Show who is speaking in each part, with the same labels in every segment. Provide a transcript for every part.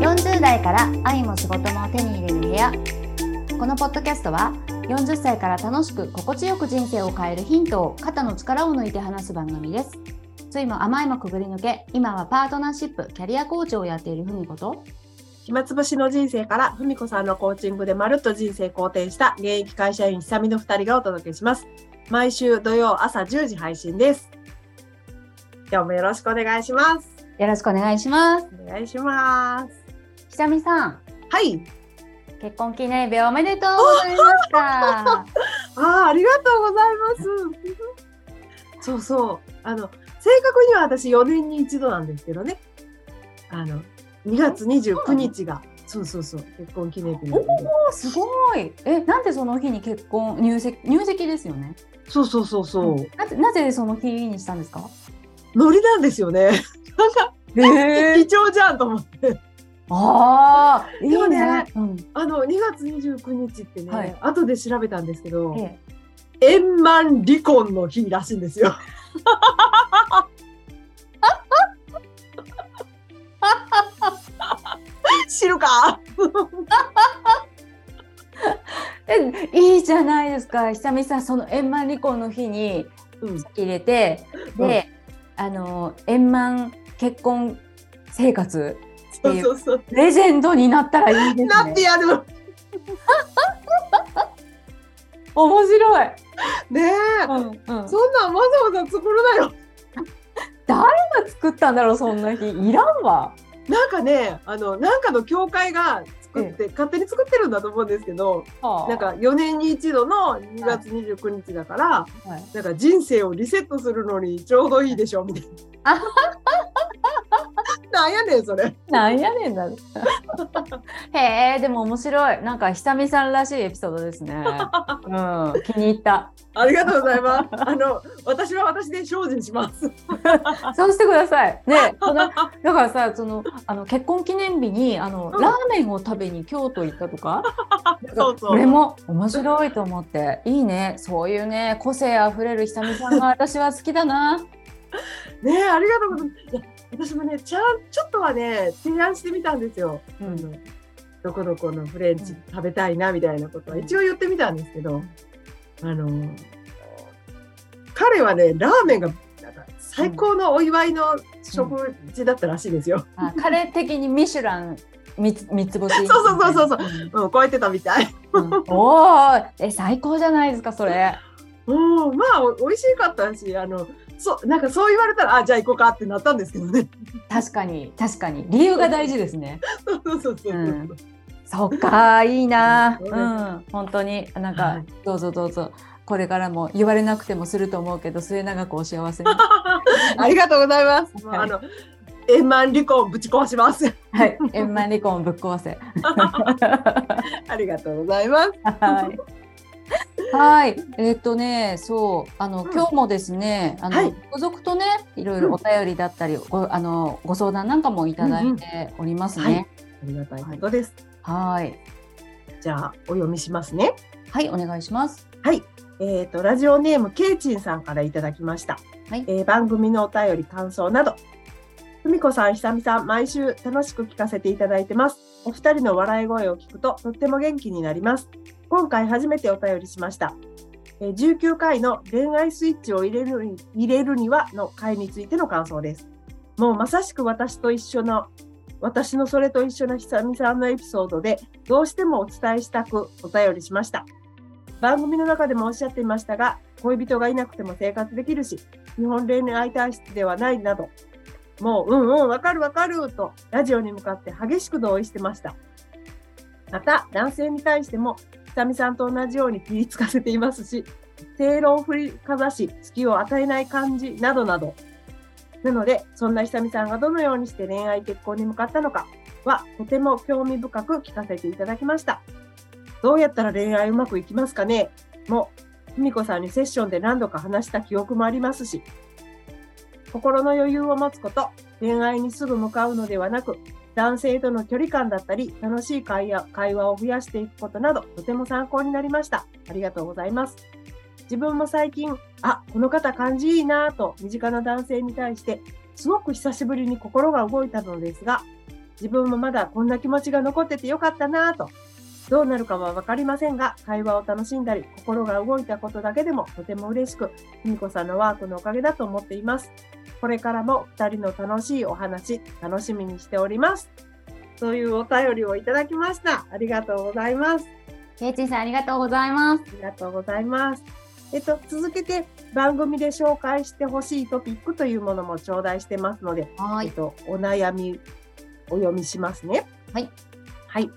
Speaker 1: 40代から愛も仕事も手に入れる部屋。このポッドキャストは40歳から楽しく心地よく人生を変えるヒントを肩の力を抜いて話す番組です。ついも甘いもくぐり抜け今はパートナーシップキャリアコーチをやっているふみこと。
Speaker 2: 暇つぶしの人生からふみこさんのコーチングでまるっと人生好転した現役会社員久美の2人がお届けします。毎週土曜朝10時配信です。今日もよろしくお願いします。
Speaker 1: よろしくお願いします。
Speaker 2: お願いします。
Speaker 1: 久美さん。
Speaker 2: はい。
Speaker 1: 結婚記念日おめでとうございました。
Speaker 2: ああありがとうございます。そうそう。あの正確には私4年に一度なんですけどね。あの2月29日がそうそうそう結婚記念日なので。
Speaker 1: おすごい。えなんでその日に結婚入籍入籍ですよね？
Speaker 2: そうそうそうそう、
Speaker 1: なぜなぜその日にしたんですか？
Speaker 2: ノリなんですよね。なんか
Speaker 1: へ
Speaker 2: 貴重じゃんと思って。
Speaker 1: ああいい
Speaker 2: ね。
Speaker 1: ねうん。
Speaker 2: あの2月29日ってね、
Speaker 1: はい。
Speaker 2: 後で調べたんですけど、
Speaker 1: え
Speaker 2: 円満離婚の日らしいんですよ。知るか？
Speaker 1: ええいいじゃないですか。久々その円満離婚の日に
Speaker 2: うん、
Speaker 1: 入れてで、あの円満結婚生活
Speaker 2: そうそうそう。
Speaker 1: レジェンドになったらいいですね。
Speaker 2: なってやる。
Speaker 1: 面白い、
Speaker 2: ねえ、
Speaker 1: うんうん、
Speaker 2: そんなんわざわざ作るなよ。
Speaker 1: 誰が作ったんだろうそんな日。いらんわ。
Speaker 2: なんかね、あの、なんかの教会が作って、勝手に作ってるんだと思うんですけど、なんか4年に一度の2月29日だから、
Speaker 1: はい。
Speaker 2: なんか人生をリセットするのにちょうどいいでしょみたい
Speaker 1: あ
Speaker 2: な。なんやねんそれ。
Speaker 1: なんやねんだろ へえでも面白い。なんか久美さんらしいエピソードですね。うん気に入った。
Speaker 2: ありがとうございます。あの私は私で精進します。
Speaker 1: そうしてください。ね そのだからさそのあの結婚記念日にあの、
Speaker 2: うん。
Speaker 1: ラーメンを食べに京都行ったとか？
Speaker 2: そうそう。
Speaker 1: これも面白いと思って。いいね。そういうね個性あふれる久美さんが私は好きだな。
Speaker 2: ねえありがとうございます。私もねちゃんちょっとはね提案してみたんですよ。
Speaker 1: うん。
Speaker 2: あのどこどこのフレンチ食べたいなみたいなことは。一応言ってみたんですけど、あの彼はねラーメンが最高のお祝いの食事だったらしいですよ。
Speaker 1: あ彼的にミシュラン三つ三つ星。
Speaker 2: そうそうそうそう。そう
Speaker 1: うん。
Speaker 2: うん、こうやってたみたい。
Speaker 1: うん。おおえ最高じゃないですかそれ。
Speaker 2: うん、まあお美味しかったし、あのそうなんかそう言われたらあじゃあ行こうかってなったんですけどね。
Speaker 1: 確かに確かに理由が大事ですね
Speaker 2: そうそうそうそう。
Speaker 1: うんそっかいいな
Speaker 2: そう
Speaker 1: ん本当になんか、
Speaker 2: はい
Speaker 1: どうぞどうぞこれからも言われなくてもすると思うけど末永くお幸せに
Speaker 2: ありがとうございます。あの円満離婚ぶち壊します。
Speaker 1: はい円満離婚ぶっ壊せ
Speaker 2: ありがとうございます。
Speaker 1: はい。はい、えっ、とね、そう、あの、
Speaker 2: うん
Speaker 1: 今日もですね、あの、
Speaker 2: はい
Speaker 1: 続々とね、いろいろお便りだったり、ご、あの、ご相談なんかもいただいておりますね。
Speaker 2: ありがたいことです。
Speaker 1: はい、
Speaker 2: じゃあお読みしますね。
Speaker 1: はい、お願いします。
Speaker 2: はい。えっ、とラジオネームケイチンさんからいただきました。
Speaker 1: はい
Speaker 2: えー番組のお便り感想など。ふみこさん、ひさみさん、毎週楽しく聞かせていただいてます。お二人の笑い声を聞くととっても元気になります。今回初めてお便りしました。19回の恋愛スイッチを入れるに入れるにはの回についての感想です。もうまさしく私と一緒の私のそれと一緒のひさみさんのエピソードでどうしてもお伝えしたくお便りしました。番組の中でもおっしゃっていましたが、恋人がいなくても生活できるし、日本恋愛体質ではないなど、もう、うんうん、わかるわかると、ラジオに向かって激しく同意してました。また、男性に対しても、久美さんと同じようにピリつかせていますし、正論を振りかざし、隙を与えない感じなどなど。なので、そんな久美さんがどのようにして恋愛結婚に向かったのかは、とても興味深く聞かせていただきました。どうやったら恋愛うまくいきますかね？も、ふみこさんにセッションで何度か話した記憶もありますし、心の余裕を持つこと、恋愛にすぐ向かうのではなく、男性との距離感だったり、楽しい会話会話を増やしていくことなど、とても参考になりました。ありがとうございます。自分も最近、あ、この方感じいいなぁと、身近な男性に対して、すごく久しぶりに心が動いたのですが、自分もまだこんな気持ちが残っててよかったなぁと。どうなるかはわかりませんが、会話を楽しんだり、心が動いたことだけでもとても嬉しく、ふみこさんのワークのおかげだと思っています。これからも二人の楽しいお話、楽しみにしております。というお便りをいただきました。ありがとうございます。
Speaker 1: ケイチンさんありがとうございます。
Speaker 2: ありがとうございます。えっと、続けて番組で紹介してほしいトピックというものも頂戴してますので、
Speaker 1: はい。
Speaker 2: えっと、お悩みお読みしますね。
Speaker 1: はい。
Speaker 2: はい。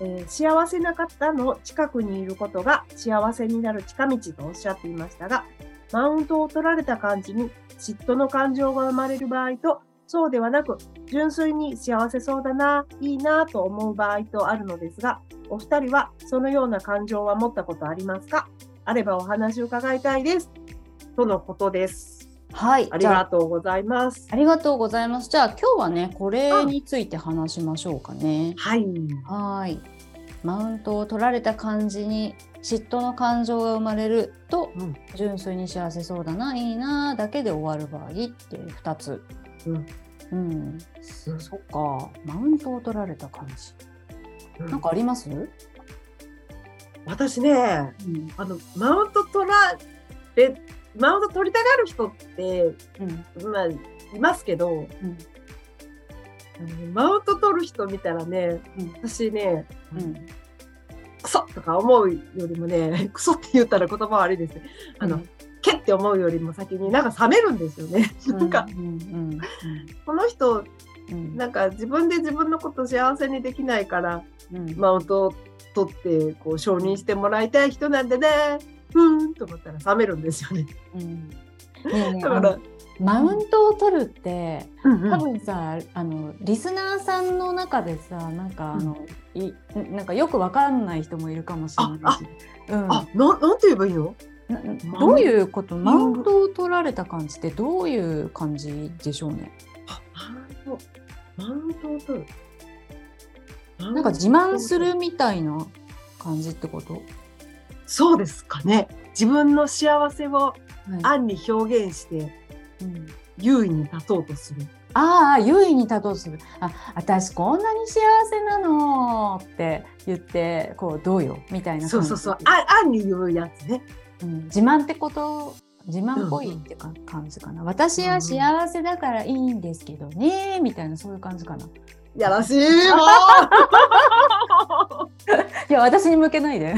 Speaker 2: えー幸せな方の近くにいることが幸せになる近道とおっしゃっていましたが、マウントを取られた感じに嫉妬の感情が生まれる場合と、そうではなく、純粋に幸せそうだな、いいなと思う場合とあるのですが、お二人はそのような感情は持ったことありますか？あればお話を伺いたいです。とのことです。
Speaker 1: はい。
Speaker 2: ありがとうございます。
Speaker 1: ありがとうございます。じゃあ今日はね、これについて話しましょうかね。
Speaker 2: はい。
Speaker 1: はい。マウントを取られた感じに嫉妬の感情が生まれると、
Speaker 2: うん
Speaker 1: 純粋に幸せそうだな、いいなだけで終わる場合っていう2つ。
Speaker 2: うん
Speaker 1: うん。そっか。マウントを取られた感じ。なんかあります、うん、
Speaker 2: 私ね、あの、マウント取られ、マウント取りたがる人って、
Speaker 1: うん。
Speaker 2: まあ、いますけど、
Speaker 1: うん。
Speaker 2: マウント取る人見たらね、
Speaker 1: うん
Speaker 2: 私ね、
Speaker 1: うん。
Speaker 2: クソとか思うよりもね、クソって言ったら言葉悪いですね。あの、けって思うよりも先になんか冷めるんですよね。なんか、
Speaker 1: うんうん
Speaker 2: この人、
Speaker 1: うん。
Speaker 2: なんか自分で自分のこと幸せにできないから、
Speaker 1: うん。
Speaker 2: マウントを取って、こう、承認してもらいたい人なんでね、ふーんと思ったら冷めるんですよね。
Speaker 1: うん。ねえねえ
Speaker 2: だから
Speaker 1: マウントを取るって
Speaker 2: うんうん。
Speaker 1: 多分さあのリスナーさんの中でさなんかあの、いなんかよくわかんない人もいるかもしれないし、うん、
Speaker 2: あ、ななんて言えばいいの？
Speaker 1: どういうこと？マ
Speaker 2: マウン
Speaker 1: トを取られた感じってどういう感じでしょうね？
Speaker 2: マウント。を取る。
Speaker 1: なんか自慢するみたいな感じってこと、
Speaker 2: そうですかね。自分の幸せを
Speaker 1: はい。
Speaker 2: 暗に表現して
Speaker 1: うん
Speaker 2: 優位に立とうとする。
Speaker 1: ああ優位に立とうとするあ私こんなに幸せなのって言ってこうどうよみたいな
Speaker 2: そうそうそう。あ暗に言うやつね。
Speaker 1: うん、自慢ってこと自慢っぽいってか、感じかな私は幸せだからいいんですけどねみたいなそういう感じかない
Speaker 2: やらしいも
Speaker 1: や私に向けないで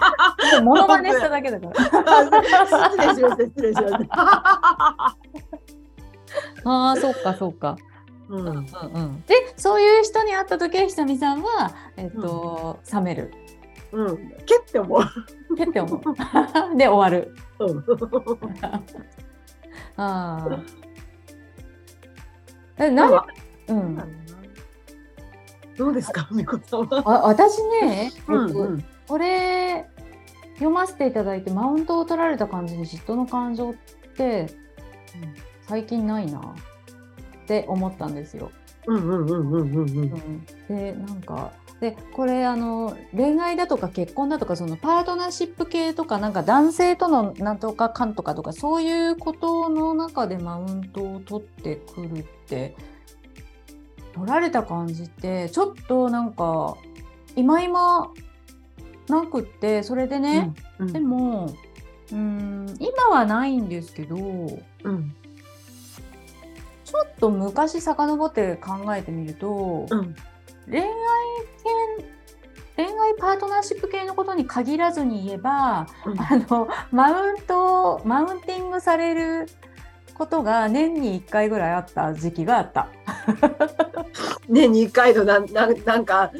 Speaker 1: モノマネしただけだから
Speaker 2: う失礼しました失礼しました。
Speaker 1: あーそっかそっか、
Speaker 2: うん。
Speaker 1: うんうん、でそういう人に会った時はひさみさんはえっと、冷める。
Speaker 2: うん。けって思う。
Speaker 1: ペって思う で終わる。
Speaker 2: うん。
Speaker 1: あー。えなん
Speaker 2: まあ
Speaker 1: うん。
Speaker 2: どうですか、みこさんは？
Speaker 1: あ私ね、えっと
Speaker 2: うん
Speaker 1: これ読ませていただいてマウントを取られた感じに嫉妬の感情って、最近ないなって思ったんですよ。
Speaker 2: うんうんうんうんうんうん。
Speaker 1: でなんかでこれあの恋愛だとか結婚だとかそのパートナーシップ系とかなんか男性とのなんとかかんとかとかそういうことの中でマウントを取ってくるって取られた感じってちょっとなんか今今なくってそれでね、
Speaker 2: うん
Speaker 1: でもうーん今はないんですけど
Speaker 2: うん
Speaker 1: ちょっと昔遡って考えてみると、
Speaker 2: うん
Speaker 1: 恋愛系恋愛パートナーシップ系のことに限らずに言えば
Speaker 2: うん
Speaker 1: あのマウントマウンティングされることが年に1回ぐらいあった時期があった。
Speaker 2: 年に一回のなんなんなんか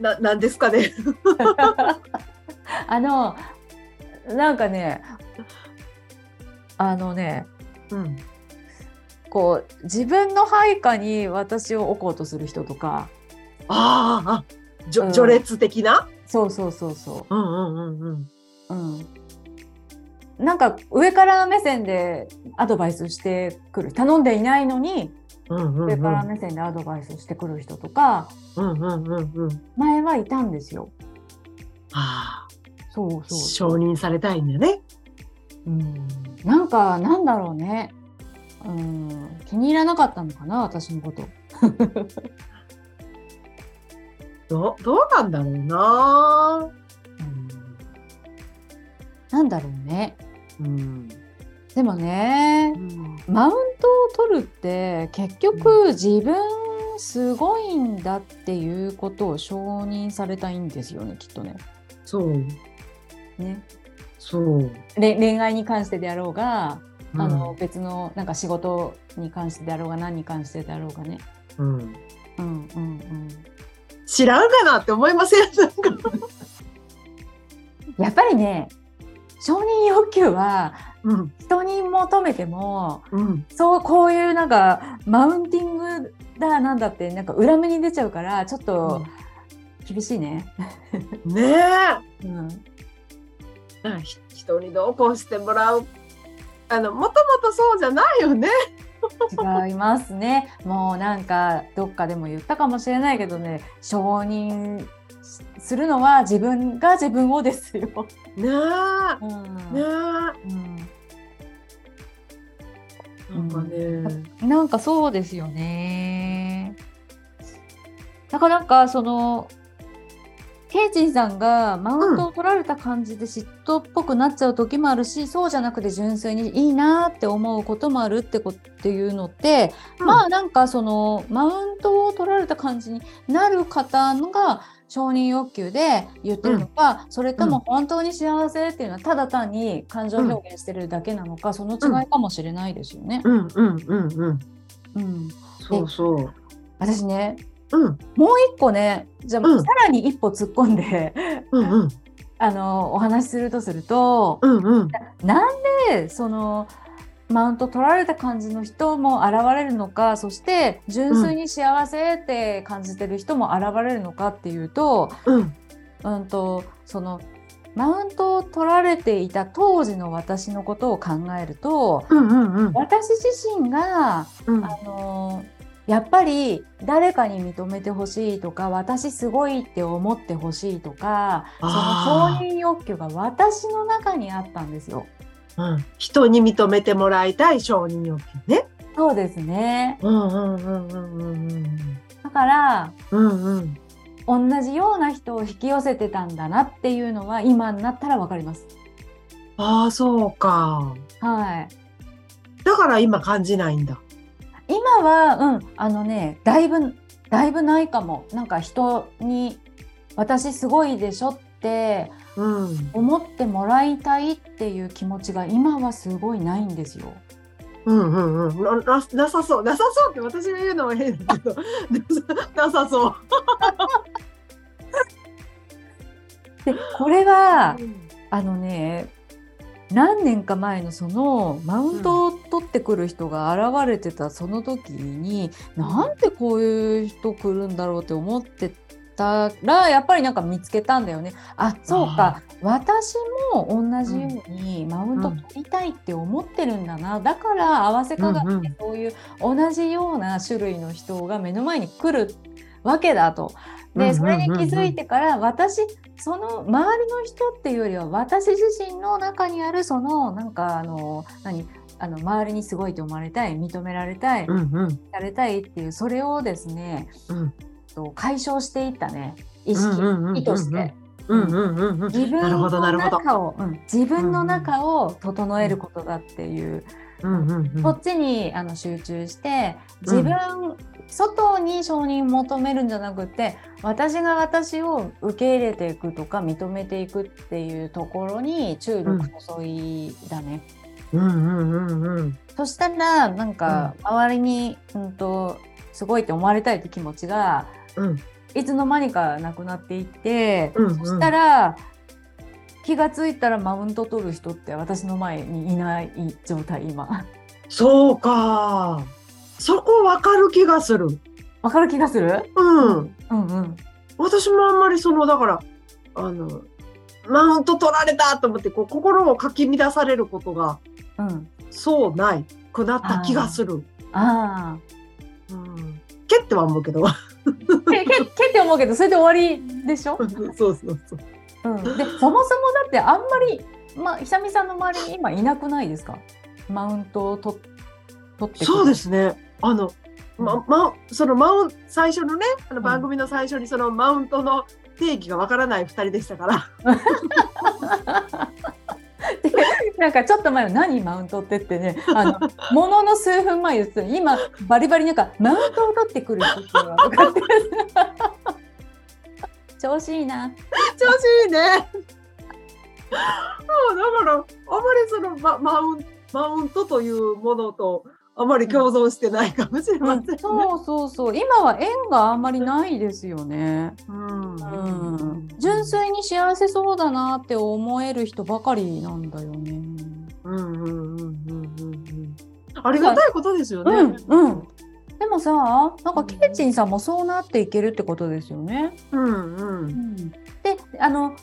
Speaker 2: ななんですかね。
Speaker 1: あのなんかねあのね
Speaker 2: うん
Speaker 1: こう自分の配下に私を置こうとする人とか
Speaker 2: あーあ、じ
Speaker 1: うん
Speaker 2: ょ序列的な？
Speaker 1: そうそうそうそ
Speaker 2: うんうんうんうん。
Speaker 1: う、うん、なんか上から目線でアドバイスしてくる頼んでいないのに上から目線でアドバイスしてくる人とか
Speaker 2: うんうんうんうん。
Speaker 1: 前はいたんですよ。
Speaker 2: ああ、
Speaker 1: そうそう
Speaker 2: 承認されたいんだね。
Speaker 1: うん、なんかなんだろうねうん気に入らなかったのかな私のこと。
Speaker 2: どどうなんだろうな。
Speaker 1: なんだろうね。
Speaker 2: うん。
Speaker 1: でもね
Speaker 2: うん。
Speaker 1: マウントを取るって結局自分すごいんだっていうことを承認されたいんですよねきっとね。
Speaker 2: そう。
Speaker 1: ね
Speaker 2: そう。
Speaker 1: れ恋愛に関してであろうが、
Speaker 2: うん
Speaker 1: あの別のなんか仕事に関してであろうが何に関してであろうがね。
Speaker 2: うん。
Speaker 1: うんうんうん。
Speaker 2: 知らんかなって思いません？
Speaker 1: やっぱりね承認欲求は
Speaker 2: うん。
Speaker 1: 人に求めても
Speaker 2: うん。
Speaker 1: そうこういうなんかマウンティングだなんだってなんか裏目に出ちゃうからちょっと厳しいね。
Speaker 2: ねえ。
Speaker 1: うん、
Speaker 2: 人にどうこうしてもらう。あの、もともとそうじゃないよね。
Speaker 1: 違いますね。もうなんかどっかでも言ったかもしれないけどね承認しするのは自分が自分をですよ。
Speaker 2: ねえ。
Speaker 1: うん
Speaker 2: ね
Speaker 1: うん
Speaker 2: え。なんかね。
Speaker 1: なんかそうですよね。だからなんかそのケイジンさんがマウントを取られた感じで嫉妬っぽくなっちゃう時もあるし、そうじゃなくて純粋にいいなって思うこともあるってことっていうのって、まあなんかそのマウントを取られた感じになる方のが承認欲求で言ってるのか、それとも本当に幸せっていうのはただ単に感情表現してるだけなのか、その違いかもしれないですよね。
Speaker 2: うん。うん。うん。うん。
Speaker 1: うん、
Speaker 2: そうそう。
Speaker 1: 私ね
Speaker 2: うん。
Speaker 1: もう一個ねじゃあ、
Speaker 2: うん。
Speaker 1: さらに一歩突っ込んで
Speaker 2: うんうん。
Speaker 1: あのお話しするとすると、
Speaker 2: うんうん。
Speaker 1: なんでそのマウント取られた感じの人も現れるのかそして純粋に幸せって感じてる人も現れるのかっていうと,、
Speaker 2: うん。
Speaker 1: うん、とそのマウントを取られていた当時の私のことを考えると
Speaker 2: うんうんうん。
Speaker 1: 私自身が
Speaker 2: うん。
Speaker 1: あのやっぱり誰かに認めてほしいとか私すごいって思ってほしいとかその承認欲求が私の中にあったんですよ。
Speaker 2: うん人に認めてもらいたい承認欲求ね。
Speaker 1: そうですね
Speaker 2: うんうんうんうんうん
Speaker 1: だから
Speaker 2: うんうん
Speaker 1: 同じような人を引き寄せてたんだなっていうのは今になったらわかります。
Speaker 2: ああそうか。
Speaker 1: はい。
Speaker 2: だから今感じないんだ。
Speaker 1: 今はうんあのねだいぶだいぶないかも。なんか人に私すごいでしょって
Speaker 2: うん。
Speaker 1: 思ってもらいたいっていう気持ちが今はすごいないんですよ。
Speaker 2: うんうんうん。なななさそう。なさそうって私が言うのは変だけど。な さなさそう。
Speaker 1: でこれはあのね何年か前のそのマウントを取ってくる人が現れてたその時に、なんでこういう人来るんだろうって思ってたらやっぱりなんか見つけたんだよね。あそうか。私も同じようにマウント取りたいって思ってるんだな、だから合わせ鏡でそういう同じような種類の人が目の前に来るわけだと。でそれに気づいてから私その周りの人っていうよりは私自身の中にあるそのなんかあの何？あの周りにすごいと思われたい認められたい、
Speaker 2: うんうん。
Speaker 1: されたいっていうそれをですね、
Speaker 2: うん。
Speaker 1: と解消していったね。意識、意図して。自分の。中を、うん自分の中を整えることだっていう、
Speaker 2: うんうんうん
Speaker 1: こっちにあの集中して自分、外に承認求めるんじゃなくて私が私を受け入れていくとか認めていくっていうところに注力注いだね。
Speaker 2: うんうんうんうん
Speaker 1: そしたらなんか周りに、うん、とすごいって思われたいって気持ちが
Speaker 2: うん
Speaker 1: いつの間にかなくなっていって、
Speaker 2: うんうん
Speaker 1: そしたら気がついたらマウント取る人って私の前にいない状態今。
Speaker 2: そうか。そこわかる気がする。
Speaker 1: わかる気がする？
Speaker 2: うん。
Speaker 1: うんうん。
Speaker 2: 私もあんまりそのだからあのマウント取られたと思ってこう心をかき乱されることが
Speaker 1: うん、
Speaker 2: そうないくなった気がする。
Speaker 1: ああ。
Speaker 2: うん。けっては思うけど。
Speaker 1: けけけって思うけどそれで終わりでしょ、
Speaker 2: そうそうそう。
Speaker 1: うん、でそもそもだってあんまり、まあ、久美さんの周りに今いなくないですか？マウントを取っ取って
Speaker 2: そうですね。あの、ま、ま、そのマウン最初のね、あの番組の最初にそのマウントの定義がわからない二人でしたから。
Speaker 1: でなんかちょっと前は何マウントってってねあの ものの数分前言ってたのに今バリバリなんかマウントを取ってくる人っていうのが分かってる 調子いいな
Speaker 2: 調子いいね。そうだから、あまりそのママウンマウントというものとあまり共存してないかもしれませんね。
Speaker 1: そうそうそう今は縁があんまりないですよね、
Speaker 2: うん
Speaker 1: うん、純粋に幸せそうだなって思える人ばかりなんだよね
Speaker 2: うんうんうんうんうんうん。ありがたいことですよね。
Speaker 1: うんうんでもさなんかケイチンさんもそうなっていけるってことですよね。
Speaker 2: うんうん
Speaker 1: であの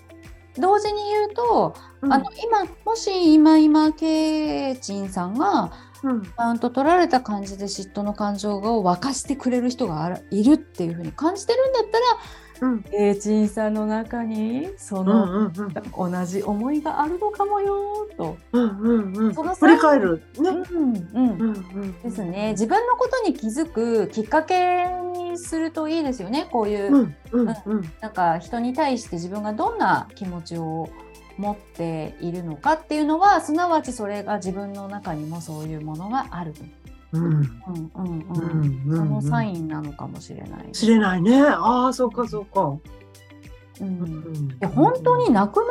Speaker 1: 同時に言うと、
Speaker 2: うん。
Speaker 1: あの今もし今今ケイチンさんが
Speaker 2: うん。
Speaker 1: マウント取られた感じで嫉妬の感情を沸かしてくれる人がいるっていうふうに感じてるん。だったら
Speaker 2: うん。
Speaker 1: ケイチンさん。の中にその、同じ思いがあるのかもよと。
Speaker 2: うん。うん。うん。
Speaker 1: その
Speaker 2: 振り返るね。
Speaker 1: うん。うん。ですね自分のことに気づくきっかけにするといいですよねこういう、
Speaker 2: うん。うん。うん。
Speaker 1: なん。か人に対して自分がどん。な気持ちを持っているのかっていうのはすなわちそれが自分の中にもそういうものがあると、
Speaker 2: うん
Speaker 1: うんうん
Speaker 2: う
Speaker 1: うん
Speaker 2: ん
Speaker 1: そのサインなのかもしれない。
Speaker 2: 知れないね。ああ、そうかそうか。
Speaker 1: う、
Speaker 2: うんん
Speaker 1: で本当になくな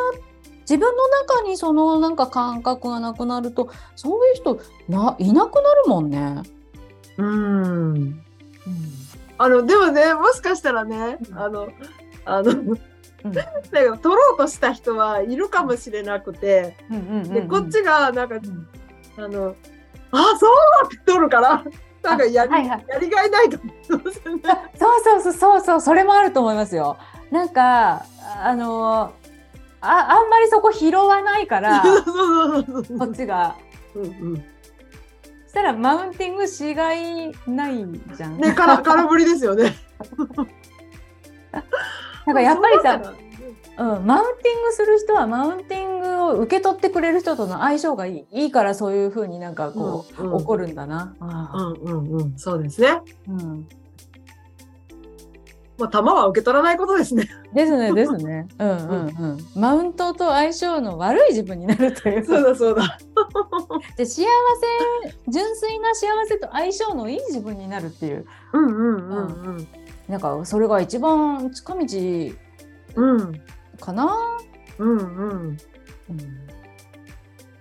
Speaker 1: 自分の中にそのなんか感覚がなくなるとそういう人ないなくなるもんね。
Speaker 2: うん。あのでもね、もしかしたらね、
Speaker 1: うん
Speaker 2: あのあの。
Speaker 1: うん
Speaker 2: なんか取ろうとした人はいるかもしれなくて、
Speaker 1: うんうんうんうん
Speaker 2: でこっちがなんか
Speaker 1: うん
Speaker 2: あのあそうって取るからなんかやり,、
Speaker 1: はいはい
Speaker 2: やりがいないと。
Speaker 1: そうそうそうそうそれもあると思いますよ。なんかあのああんまりそこ拾わないからこっちが
Speaker 2: うんうん
Speaker 1: そしたらマウンティングしがいないじゃん。
Speaker 2: ねから空振りですよね。
Speaker 1: なんかやっぱりさ、
Speaker 2: そう
Speaker 1: ん、マウンティングする人はマウンティングを受け取ってくれる人との相性がいいいいからそういうふうになんかこう、
Speaker 2: うんうん
Speaker 1: 起こるんだな。
Speaker 2: うんうんうん、そうですね。
Speaker 1: うん、
Speaker 2: まあ、球は受け取らないことですね。
Speaker 1: ですね ですね。うんうんうん。マウントと相性の悪い自分になるという。
Speaker 2: そうだそうだ。
Speaker 1: で幸せ純粋な幸せと相性のいい自分になるっていう
Speaker 2: うんうんうんうん。
Speaker 1: なんかそれが一番近道
Speaker 2: うん。
Speaker 1: かな？
Speaker 2: うんうん。
Speaker 1: うん。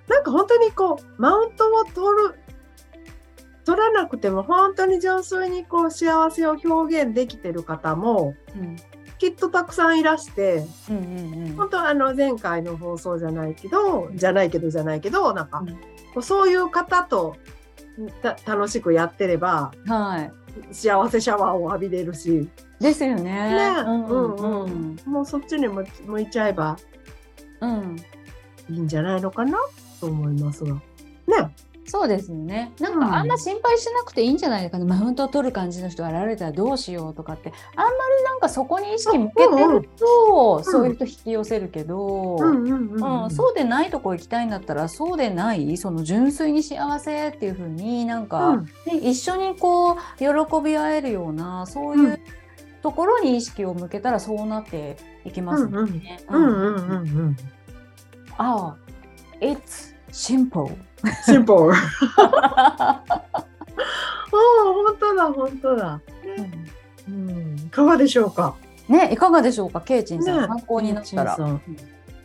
Speaker 2: なんか本当にこうマウントを取る取らなくても本当に純粋にこう幸せを表現できてる方も
Speaker 1: うん。
Speaker 2: きっとたくさんいらして
Speaker 1: うんうんうん。
Speaker 2: 本当あの前回の放送じゃないけどじゃないけどじゃないけどなんか
Speaker 1: うん。
Speaker 2: そういう方とた楽しくやってれば
Speaker 1: は
Speaker 2: 幸せシャワーを浴びれるし
Speaker 1: い。ですよね。
Speaker 2: ね
Speaker 1: うんうんう
Speaker 2: うんもうそっちに向向いちゃえば
Speaker 1: うん。
Speaker 2: いいんじゃないのかな？と思いますが。ね。
Speaker 1: そうですよね。なん
Speaker 2: うん。
Speaker 1: かあんま心配しなくていいんじゃないかな、マウントを取る感じの人が現れたらどうしようとかって。あんまりなんかそこに意識向けてると、
Speaker 2: ん
Speaker 1: そういう人引き寄せるけど、
Speaker 2: うんうんうん
Speaker 1: うん、そうでないとこ行きたいんだったらそうでないその純粋に幸せっていう風になんか、
Speaker 2: うん。
Speaker 1: ね一緒にこう喜び合えるようなそういううところに意識を向けたらそうなっていきますね。
Speaker 2: うんうんうんうん。
Speaker 1: ああ、it's simple.
Speaker 2: シンプル。ああ、本当だ、本当だ。うん、いかがでしょうか？
Speaker 1: ね、いかがでしょうか、ケイチンさん、
Speaker 2: ね
Speaker 1: 参考になったら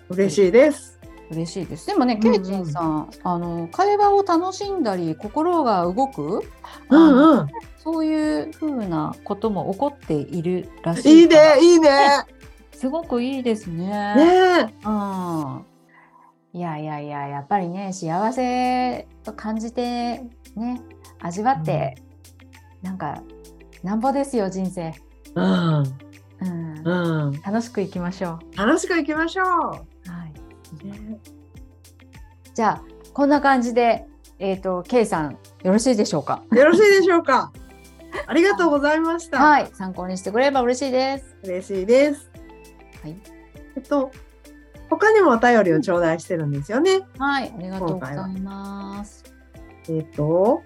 Speaker 2: 嬉しいです。
Speaker 1: 嬉しいです。でもね、
Speaker 2: うん
Speaker 1: ケイチンさん、あの会話を楽しんだり、心が動く、
Speaker 2: うんうん。
Speaker 1: そういう風なことも起こっているらしい。
Speaker 2: いいね、いいね。
Speaker 1: すごくいいですね。
Speaker 2: ね
Speaker 1: うん。いやいやいや、やっぱりね、幸せと感じて、ね、味わって、なんか、なんぼですよ、人生。
Speaker 2: うん。
Speaker 1: うん。
Speaker 2: うん。
Speaker 1: 楽しくいきましょ
Speaker 2: 楽しくいきましょ
Speaker 1: う。はい。じゃあ、こんな感じで、えっ、と、K さん、よろしいでしょうか？
Speaker 2: よろしいでしょうか。ありがとうございました。
Speaker 1: はい、参考にしてくれれば嬉しいです。
Speaker 2: 嬉しいです。
Speaker 1: はい。
Speaker 2: えっと、他にもお便りを頂戴してるんですよね。
Speaker 1: はい、ありがとうございます。
Speaker 2: えっと、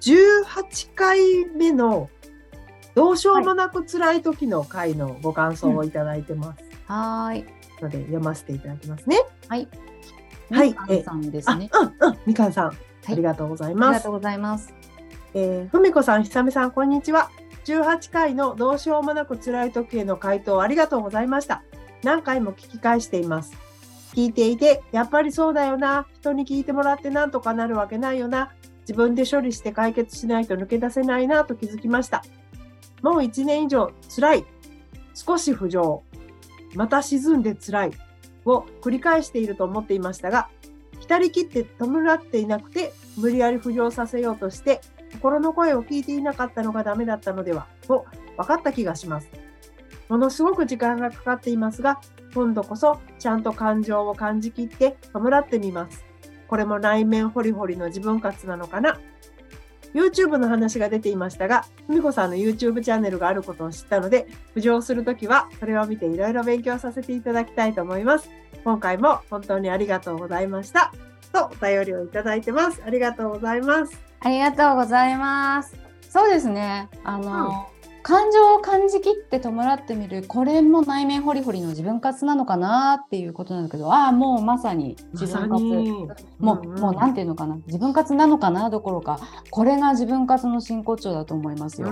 Speaker 2: 18回目のどうしようもなく辛い時の回のご感想をいただいてます。
Speaker 1: はーい。
Speaker 2: ので読ませていただきますね。
Speaker 1: はい。
Speaker 2: はい
Speaker 1: みかんさんです
Speaker 2: あ、
Speaker 1: ね。
Speaker 2: うんうん、みかんさん、ありがとうござい
Speaker 1: あり
Speaker 2: ます
Speaker 1: がと。うございます。
Speaker 2: えーふみこさん、ひさみさん、こんにちは。18回のどうしようもなく辛い時への回答ありがとうございました。何回も聞き返しています。聞いていて、やっぱりそうだよな。人に聞いてもらってなんとかなるわけないよな。自分で処理して解決しないと抜け出せないなと気づきました。もう1年以上辛い。少し浮上。また沈んで辛い。を繰り返していると思っていましたが、浸り切って弔っていなくて、無理やり浮上させようとして、心の声を聞いていなかったのがダメだったのでは、と分かった気がします。ものすごく時間がかかっていますが、今度こそちゃんと感情を感じきって弔ってみます。これも内面ホリホリの自分活なのかな YouTube の話が出ていましたが、ふみこさんの YouTube チャンネルがあることを知ったので、浮上するときは、それを見ていろいろ勉強させていただきたいと思います。今回も本当にありがとうございました。と、お便りをいただいてます。ありがとうございます。
Speaker 1: ありがとうございます。そうですね。あの、感情を感じきって弔ってみるこれも内面ホリホリの自分活なのかなっていうことなんだけどああもうまさに自分活。もう、もうなんていうのかな自分活なのかなどころかこれが自分活の真骨頂だと思いますよ。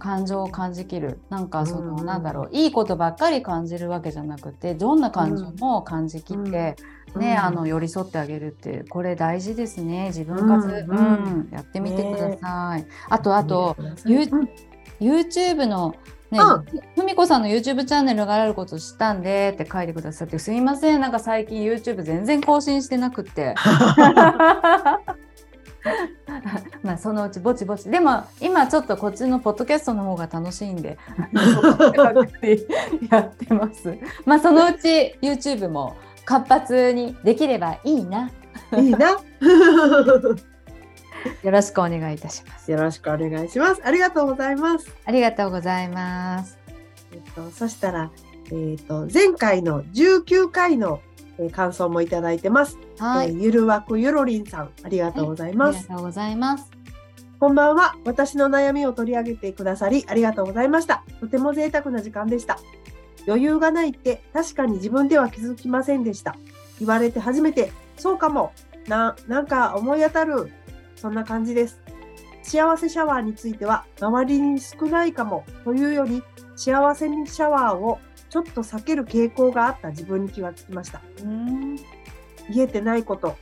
Speaker 1: 感情を感じきる。なんかその、
Speaker 2: うんうん。
Speaker 1: なんだろういいことばっかり感じるわけじゃなくてどんな感情も感じきって、ね
Speaker 2: うん。
Speaker 1: あの寄り添ってあげるってこれ大事ですね。自分活、
Speaker 2: う
Speaker 1: うん。ん
Speaker 2: うん。
Speaker 1: やってみてください。あとあと、
Speaker 2: ゆ
Speaker 1: ゆ YouTube のね、
Speaker 2: うん。
Speaker 1: ふみこさんの YouTube チャンネルがあること知ったんでって書いてくださってすいません。なんか最近 YouTube 全然更新してなくって。まあそのうちぼちぼち。でも今ちょっとこっちのポッドキャストの方が楽しいんで やってます。まあそのうち YouTube も活発にできればいいない
Speaker 2: いな。
Speaker 1: よろしくお願いいたします
Speaker 2: よろしくお願いします。ありがとうございます。
Speaker 1: ありがとうございます
Speaker 2: えっと、そしたら、えっと、前回の19回の、えー感想もいただいてます。
Speaker 1: はい、
Speaker 2: えーゆるわくゆろりんさん、ありがとうござい
Speaker 1: あり
Speaker 2: ます。
Speaker 1: がとうございます
Speaker 2: こんばんは。私の悩みを取り上げてくださり、ありがとうございました。とても贅沢な時間でした。余裕がないって確かに自分では気づきませんでした。言われて初めて、そうかも。な、なんか思い当たる。そんな感じです。幸せシャワーについては、周りに少ないかもというより、幸せにシャワーをちょっと避ける傾向があった自分に気がつきました。
Speaker 1: うん
Speaker 2: 言えてないこと。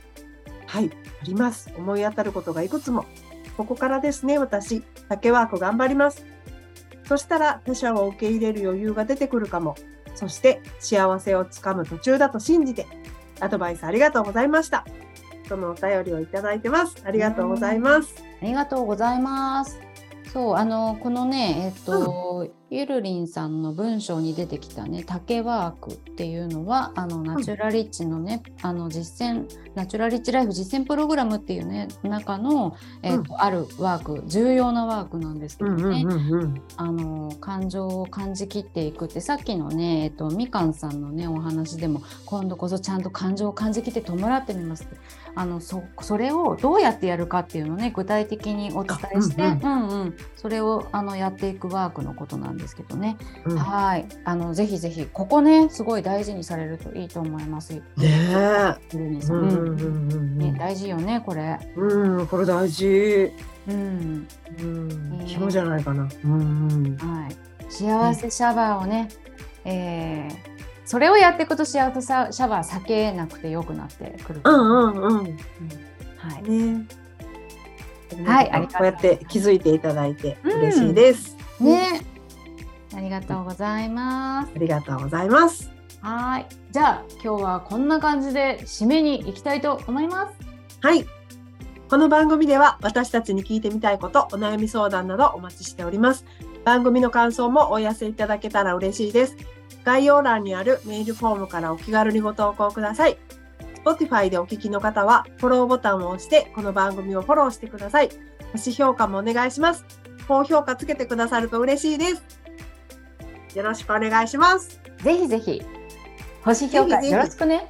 Speaker 2: はい、あります。思い当たることがいくつも。ここからですね、私。竹ワーク頑張ります。そしたら他者を受け入れる余裕が出てくるかも。そして幸せをつかむ途中だと信じて。アドバイスありがとうございました。そのお便りをいただいてます。ありがとうございます。
Speaker 1: ありがとうございます。そうあのこのねえっと、ゆるりんさんの文章に出てきたね竹ワークっていうのはあのナチュラリッチのね、あの実践ナチュラリッチライフ実践プログラムっていうね中の、えっとあるワーク重要なワークなんですけどね、
Speaker 2: んうん。
Speaker 1: あの感情を感じきっていくってさっきのね、えっと、みかんさんのねお話でも今度こそちゃんと感情を感じきって弔ってみますってあのそそれをどうやってやるかっていうのをね具体的にお伝えして、
Speaker 2: あ
Speaker 1: うんうんそれをあのやっていくワークのことなんですけどね、
Speaker 2: うん
Speaker 1: はいあのぜひぜひここねすごい大事にされるといいと思います。
Speaker 2: ね
Speaker 1: ね、大事よねこれ。
Speaker 2: うん。うん、これ大事。
Speaker 1: うん
Speaker 2: うん
Speaker 1: ね。
Speaker 2: 肝じゃないかな。うんうん。
Speaker 1: はい、幸せシャワーをね、えーそれをやっていくと幸せシャワー避けなくてよくなってくる。
Speaker 2: うんうんうん。
Speaker 1: はい、
Speaker 2: ね。
Speaker 1: はいありがとうござい
Speaker 2: こうやって気づいていただいて嬉しいです。
Speaker 1: ね、ありがとうございます。
Speaker 2: ありがとうございます。
Speaker 1: はい、じゃあ今日はこんな感じで締めに行きたいと思います。
Speaker 2: はい。この番組では私たちに聞いてみたいこと、お悩み相談などお待ちしております。番組の感想もお寄せいただけたら嬉しいです。概要欄にあるメールフォームからお気軽にご投稿ください。Spotify でお聞きの方はフォローボタンを押してこの番組をフォローしてください。星評価もお願いします。高評価つけてくださると嬉しいです。よろしくお願いします。
Speaker 1: ぜひぜひ星評価
Speaker 2: ぜひぜひ
Speaker 1: よろしくね。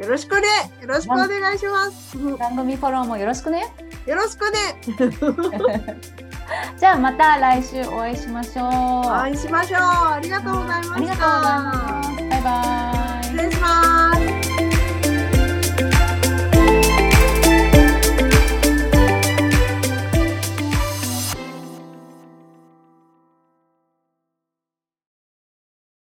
Speaker 2: よろしくね。よろしくお願いします。よ
Speaker 1: 番組フォローもよろしくね。
Speaker 2: ろしくね。
Speaker 1: じゃあまた来週お会いしましょう。
Speaker 2: お会いしましょう。ありがとうございました。
Speaker 1: ありがとうございます。バイバイ。失礼します。